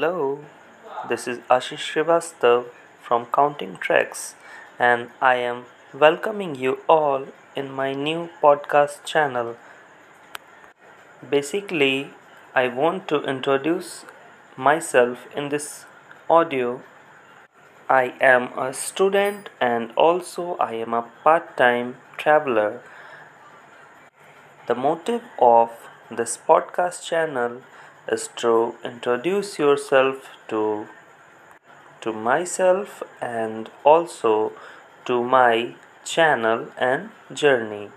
Hello, this is Ashish Srivastav from Counting Tracks, and I am welcoming you all in my new podcast channel. Basically, I want to introduce myself in this audio. I am a student and also I am a part time traveler. The motive of this podcast channel to introduce yourself to to myself and also to my channel and journey.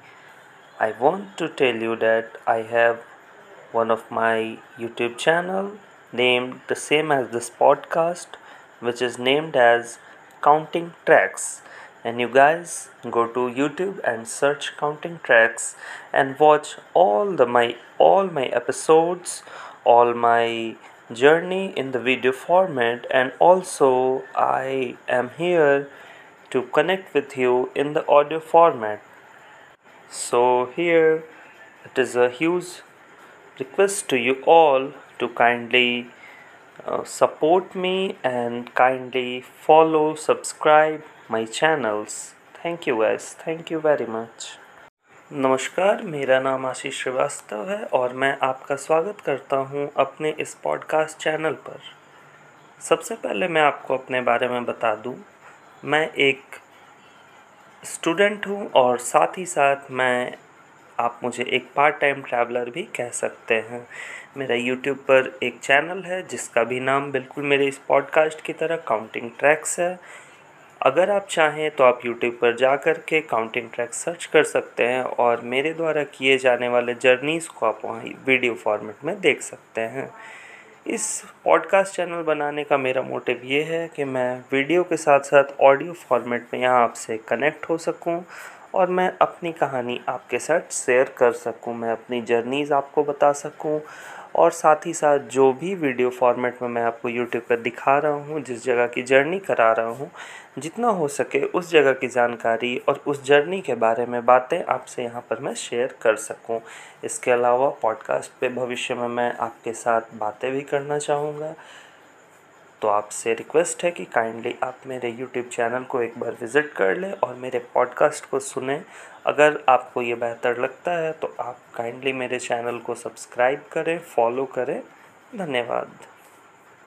I want to tell you that I have one of my YouTube channel named the same as this podcast which is named as Counting Tracks and you guys go to youtube and search counting tracks and watch all the my all my episodes all my journey in the video format and also i am here to connect with you in the audio format. So here it is a huge request to you all to kindly uh, support me and kindly follow subscribe my channels. Thank you guys. Thank you very much नमस्कार, मेरा नाम आशीष श्रीवास्तव है और मैं आपका स्वागत करता हूँ अपने इस पॉडकास्ट चैनल पर। सबसे पहले मैं आपको अपने बारे में बता दूँ, मैं एक स्टूडेंट हूँ और साथ ही साथ मैं, आप मुझे एक पार्ट टाइम ट्रैवलर भी कह सकते हैं। मेरा यूट्यूब पर एक चैनल है जिसका भी नाम बिल्कुल मेरे इस पॉडकास्ट की तरह काउंटिंग ट्रैक्स है। अगर आप चाहें तो आप यूट्यूब पर जा कर के काउंटिंग ट्रैक सर्च कर सकते हैं और मेरे द्वारा किए जाने वाले जर्नीज़ को आप वहाँ वीडियो फॉर्मेट में देख सकते हैं। इस पॉडकास्ट चैनल बनाने का मेरा मोटिव ये है कि मैं वीडियो के साथ साथ ऑडियो फॉर्मेट में यहाँ आपसे कनेक्ट हो सकूँ और मैं अपनी कहानी आपके साथ शेयर कर सकूँ, मैं अपनी जर्नीज़ आपको बता सकूँ और साथ ही साथ जो भी वीडियो फॉर्मेट में मैं आपको यूट्यूब पर दिखा रहा हूँ, जिस जगह की जर्नी करा रहा हूँ, जितना हो सके उस जगह की जानकारी और उस जर्नी के बारे में बातें आपसे यहाँ पर मैं शेयर कर सकूँ। इसके अलावा पॉडकास्ट पे भविष्य में मैं आपके साथ बातें भी करना चाहूँगा। तो आपसे रिक्वेस्ट है कि काइंडली आप मेरे यूट्यूब चैनल को एक बार विज़िट कर लें और मेरे पॉडकास्ट को सुने। अगर आपको ये बेहतर लगता है तो आप काइंडली मेरे चैनल को सब्सक्राइब करें फॉलो करें। धन्यवाद।